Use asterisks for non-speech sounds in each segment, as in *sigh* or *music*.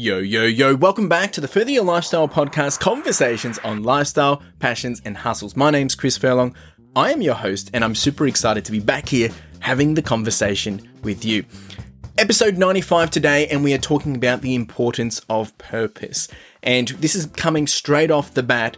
Yo, yo, yo, welcome back to the Further Your Lifestyle podcast conversations on lifestyle, passions, and hustles. My name's Chris Furlong. I am your host, and I'm super excited to be back here having the conversation with you. Episode 95 today, and we are talking about the importance of purpose. And this is coming straight off the bat,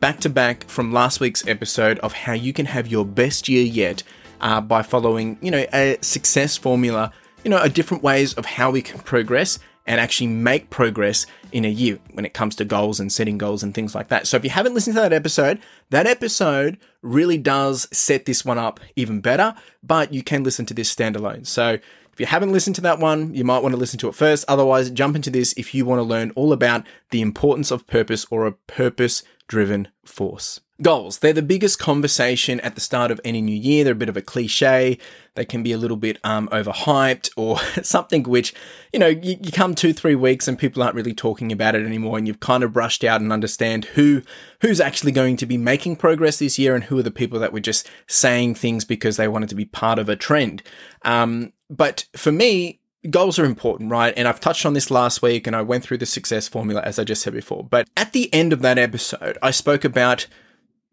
back to back from last week's episode of how you can have your best year yet uh, by following, you know, a success formula, you know, a different ways of how we can progress and actually make progress in a year when it comes to goals and setting goals and things like that. So if you haven't listened to that episode, that episode really does set this one up even better, but you can listen to this standalone. So if you haven't listened to that one, you might want to listen to it first. Otherwise, jump into this if you want to learn all about the importance of purpose or a purpose driven force. Goals. They're the biggest conversation at the start of any new year. They're a bit of a cliche. They can be a little bit um, overhyped or *laughs* something which, you know, you, you come two, three weeks and people aren't really talking about it anymore and you've kind of brushed out and understand who, who's actually going to be making progress this year and who are the people that were just saying things because they wanted to be part of a trend. Um, but for me, goals are important, right? And I've touched on this last week and I went through the success formula as I just said before. But at the end of that episode, I spoke about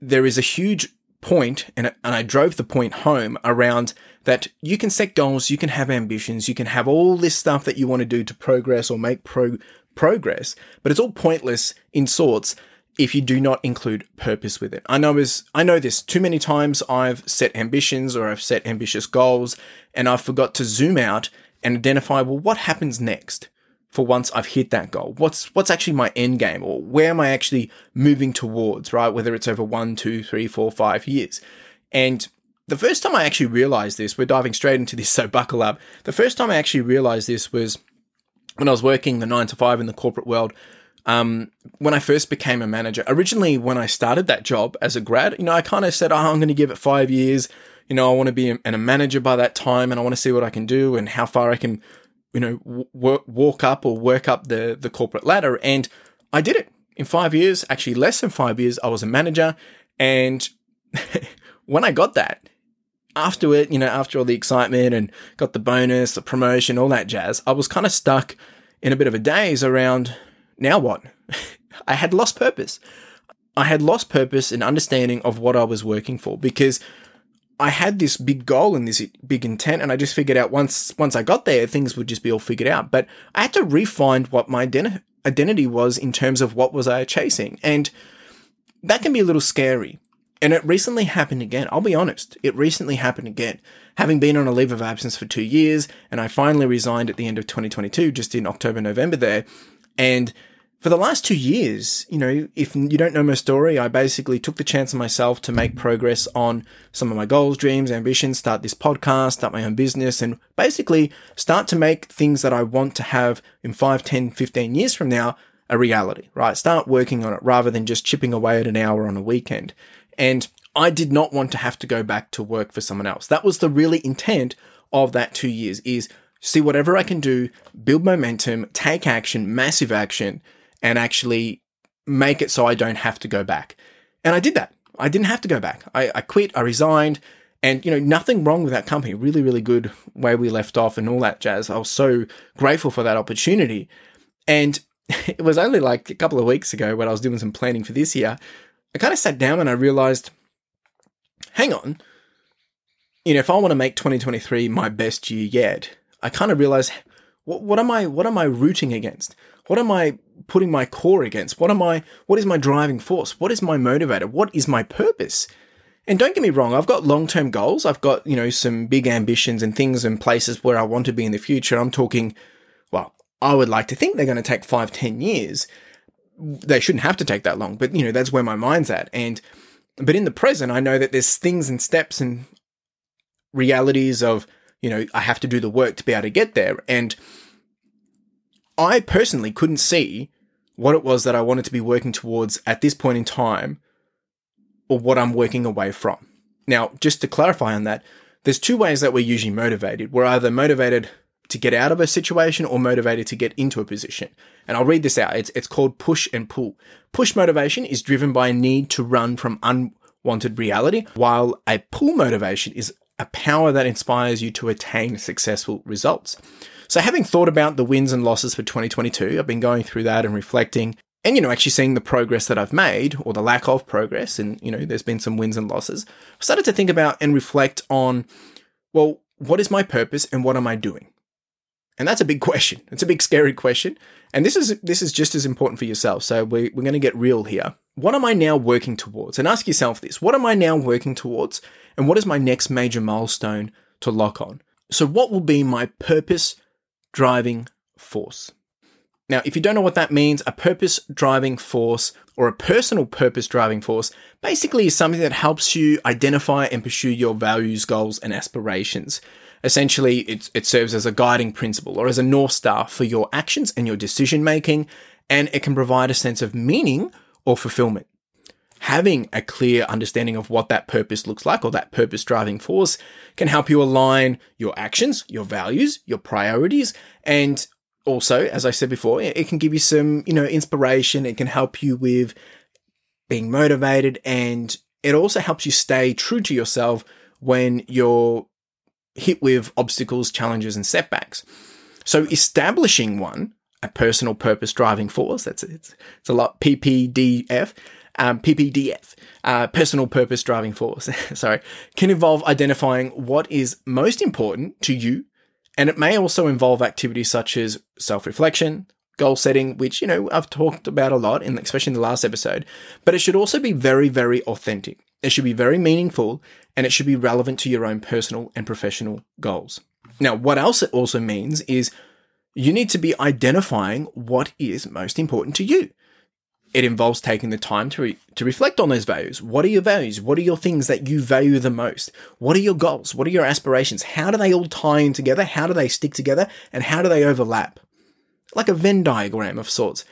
there is a huge point, and, and I drove the point home around that you can set goals, you can have ambitions, you can have all this stuff that you want to do to progress or make pro- progress, but it's all pointless in sorts if you do not include purpose with it. I know is I know this too many times I've set ambitions or I've set ambitious goals and I forgot to zoom out and identify well what happens next for once I've hit that goal? What's what's actually my end game, or where am I actually moving towards? Right, whether it's over one, two, three, four, five years. And the first time I actually realized this, we're diving straight into this, so buckle up. The first time I actually realized this was when I was working the nine to five in the corporate world. Um, when I first became a manager, originally when I started that job as a grad, you know, I kind of said, oh, I'm going to give it five years. You know, I want to be a, a manager by that time and I want to see what I can do and how far I can you know, work, walk up or work up the, the corporate ladder. And I did it in five years, actually less than five years. I was a manager. And *laughs* when I got that, after it, you know, after all the excitement and got the bonus, the promotion, all that jazz, I was kind of stuck in a bit of a daze around now what? *laughs* I had lost purpose. I had lost purpose and understanding of what I was working for because I had this big goal and this big intent, and I just figured out once once I got there, things would just be all figured out. But I had to refine what my identi- identity was in terms of what was I chasing, and that can be a little scary. And it recently happened again. I'll be honest, it recently happened again. Having been on a leave of absence for two years, and I finally resigned at the end of 2022, just in October, November there, and for the last two years, you know, if you don't know my story, I basically took the chance on myself to make progress on some of my goals, dreams, ambitions, start this podcast, start my own business, and basically start to make things that I want to have in 5, 10, 15 years from now a reality, right? Start working on it rather than just chipping away at an hour on a weekend. And I did not want to have to go back to work for someone else. That was the really intent of that two years is see whatever I can do, build momentum, take action, massive action, and actually make it so I don't have to go back. And I did that. I didn't have to go back. I, I quit, I resigned, and you know, nothing wrong with that company. Really, really good way we left off and all that jazz. I was so grateful for that opportunity. And *laughs* it was only like a couple of weeks ago when I was doing some planning for this year. I kind of sat down and I realized, hang on, you know, if I want to make 2023 my best year yet, I kind of realized what, what am I what am I rooting against? What am I putting my core against? What am I what is my driving force? What is my motivator? What is my purpose? And don't get me wrong, I've got long-term goals. I've got, you know, some big ambitions and things and places where I want to be in the future. I'm talking, well, I would like to think they're going to take five, ten years. They shouldn't have to take that long, but you know, that's where my mind's at. And but in the present, I know that there's things and steps and realities of, you know, I have to do the work to be able to get there. And I personally couldn't see what it was that I wanted to be working towards at this point in time or what I'm working away from. Now, just to clarify on that, there's two ways that we're usually motivated. We're either motivated to get out of a situation or motivated to get into a position. And I'll read this out. It's, it's called push and pull. Push motivation is driven by a need to run from unwanted reality, while a pull motivation is a power that inspires you to attain successful results. So, having thought about the wins and losses for 2022, I've been going through that and reflecting and, you know, actually seeing the progress that I've made or the lack of progress. And, you know, there's been some wins and losses. I started to think about and reflect on, well, what is my purpose and what am I doing? And that's a big question. It's a big scary question. And this is this is just as important for yourself. So we, we're going to get real here. What am I now working towards? And ask yourself this: What am I now working towards? And what is my next major milestone to lock on? So what will be my purpose driving force? Now, if you don't know what that means, a purpose driving force or a personal purpose driving force basically is something that helps you identify and pursue your values, goals, and aspirations. Essentially, it, it serves as a guiding principle or as a North Star for your actions and your decision making, and it can provide a sense of meaning or fulfillment. Having a clear understanding of what that purpose looks like or that purpose driving force can help you align your actions, your values, your priorities, and also, as I said before, it can give you some, you know, inspiration. It can help you with being motivated and it also helps you stay true to yourself when you're hit with obstacles, challenges, and setbacks. So establishing one, a personal purpose driving force, that's it's, it's a lot PPDF, um, PPDF, uh, personal purpose driving force, *laughs* sorry, can involve identifying what is most important to you and it may also involve activities such as self reflection, goal setting, which, you know, I've talked about a lot, in, especially in the last episode, but it should also be very, very authentic. It should be very meaningful and it should be relevant to your own personal and professional goals. Now, what else it also means is you need to be identifying what is most important to you it involves taking the time to, re- to reflect on those values. What are your values? What are your things that you value the most? What are your goals? What are your aspirations? How do they all tie in together? How do they stick together? And how do they overlap? Like a Venn diagram of sorts.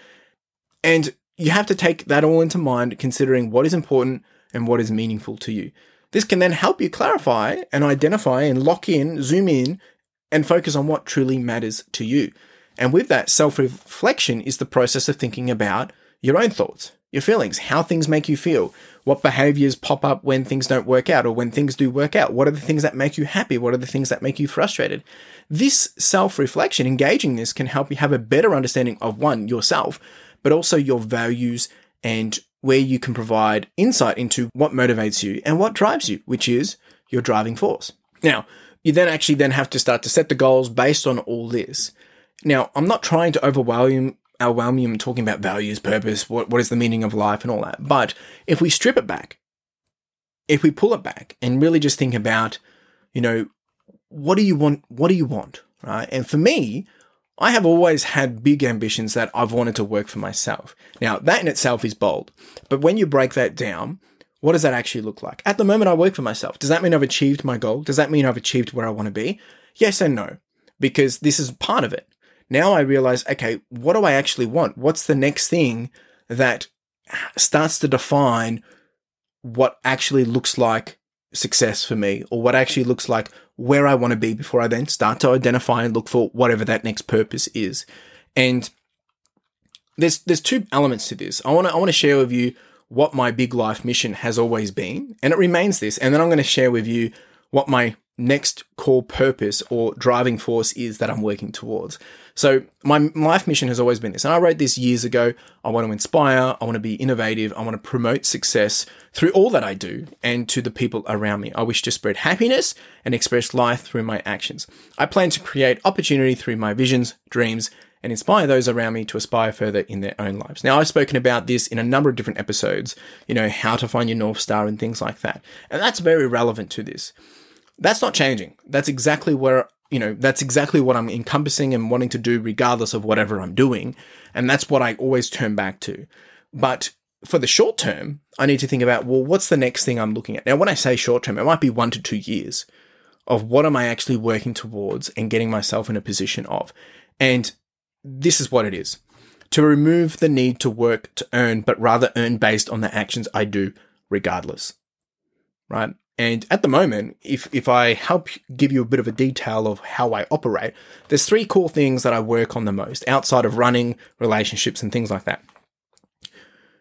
And you have to take that all into mind, considering what is important and what is meaningful to you. This can then help you clarify and identify and lock in, zoom in, and focus on what truly matters to you. And with that, self reflection is the process of thinking about your own thoughts, your feelings, how things make you feel, what behaviors pop up when things don't work out or when things do work out. What are the things that make you happy? What are the things that make you frustrated? This self reflection, engaging this, can help you have a better understanding of one, yourself, but also your values and where you can provide insight into what motivates you and what drives you, which is your driving force. Now, you then actually then have to start to set the goals based on all this. Now, I'm not trying to overwhelm Alwalmium talking about values, purpose, what, what is the meaning of life and all that. But if we strip it back, if we pull it back and really just think about, you know, what do you want? What do you want? Right. And for me, I have always had big ambitions that I've wanted to work for myself. Now, that in itself is bold. But when you break that down, what does that actually look like? At the moment, I work for myself. Does that mean I've achieved my goal? Does that mean I've achieved where I want to be? Yes and no, because this is part of it. Now I realize, okay, what do I actually want? What's the next thing that starts to define what actually looks like success for me or what actually looks like where I want to be before I then start to identify and look for whatever that next purpose is. And there's there's two elements to this. I want to I want to share with you what my big life mission has always been, and it remains this. And then I'm going to share with you what my next core purpose or driving force is that I'm working towards. So my life mission has always been this. And I wrote this years ago. I want to inspire, I want to be innovative, I want to promote success through all that I do and to the people around me. I wish to spread happiness and express life through my actions. I plan to create opportunity through my visions, dreams, and inspire those around me to aspire further in their own lives. Now, I've spoken about this in a number of different episodes, you know, how to find your North Star and things like that. And that's very relevant to this. That's not changing. That's exactly where you know, that's exactly what I'm encompassing and wanting to do regardless of whatever I'm doing. And that's what I always turn back to. But for the short term, I need to think about, well, what's the next thing I'm looking at? Now, when I say short term, it might be one to two years of what am I actually working towards and getting myself in a position of. And this is what it is to remove the need to work to earn, but rather earn based on the actions I do regardless. Right? And at the moment, if, if I help give you a bit of a detail of how I operate, there's three core things that I work on the most outside of running relationships and things like that.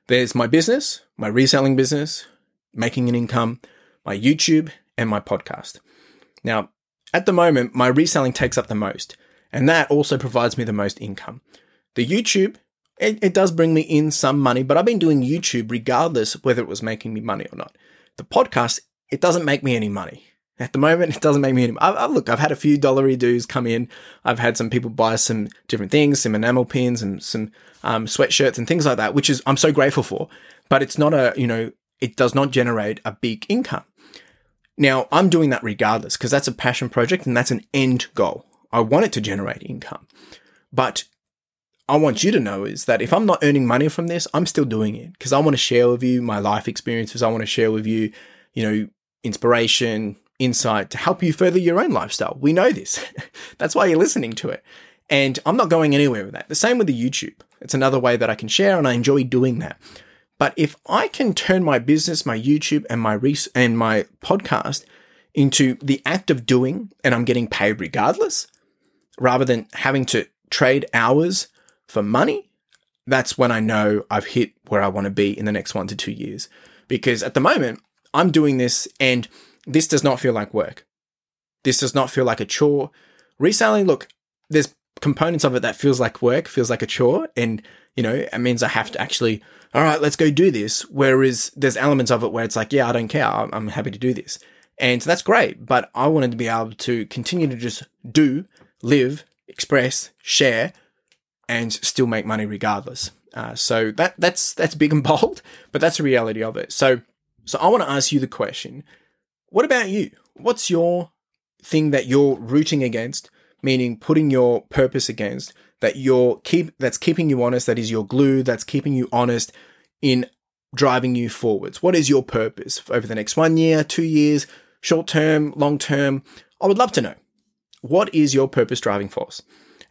There's my business, my reselling business, making an income, my YouTube, and my podcast. Now, at the moment, my reselling takes up the most, and that also provides me the most income. The YouTube, it, it does bring me in some money, but I've been doing YouTube regardless whether it was making me money or not. The podcast, it doesn't make me any money. At the moment, it doesn't make me any. I, I, look, I've had a few dollary dues come in. I've had some people buy some different things, some enamel pins and some um, sweatshirts and things like that, which is I'm so grateful for. But it's not a you know, it does not generate a big income. Now I'm doing that regardless because that's a passion project and that's an end goal. I want it to generate income, but I want you to know is that if I'm not earning money from this, I'm still doing it because I want to share with you my life experiences. I want to share with you, you know, inspiration, insight to help you further your own lifestyle. We know this. *laughs* That's why you're listening to it. And I'm not going anywhere with that. The same with the YouTube. It's another way that I can share and I enjoy doing that. But if I can turn my business, my YouTube and my res- and my podcast into the act of doing and I'm getting paid regardless, rather than having to trade hours for money, that's when I know I've hit where I want to be in the next one to two years. Because at the moment, I'm doing this and this does not feel like work. This does not feel like a chore. Reselling, look, there's components of it that feels like work, feels like a chore, and you know, it means I have to actually, all right, let's go do this. Whereas there's elements of it where it's like, yeah, I don't care, I'm happy to do this, and so that's great. But I wanted to be able to continue to just do, live, express, share, and still make money regardless. Uh, so that that's that's big and bold, *laughs* but that's the reality of it. So so I want to ask you the question what about you? What's your thing that you're rooting against, meaning putting your purpose against, that you're keep that's keeping you honest, that is your glue, that's keeping you honest in driving you forwards? What is your purpose over the next one year, two years, short term, long term? I would love to know. What is your purpose driving force?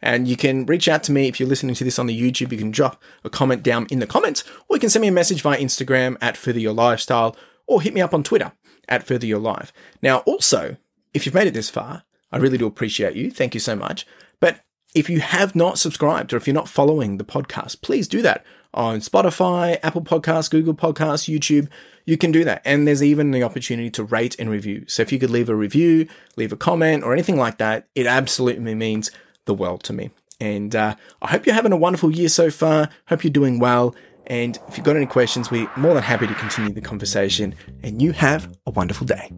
And you can reach out to me if you're listening to this on the YouTube. You can drop a comment down in the comments, or you can send me a message via Instagram at Further Your Lifestyle, or hit me up on Twitter at Further Your Life. Now, also, if you've made it this far, I really do appreciate you. Thank you so much. But if you have not subscribed or if you're not following the podcast, please do that on Spotify, Apple Podcasts, Google Podcasts, YouTube. You can do that. And there's even the opportunity to rate and review. So if you could leave a review, leave a comment, or anything like that, it absolutely means the world to me. And uh, I hope you're having a wonderful year so far. Hope you're doing well. And if you've got any questions, we're more than happy to continue the conversation. And you have a wonderful day.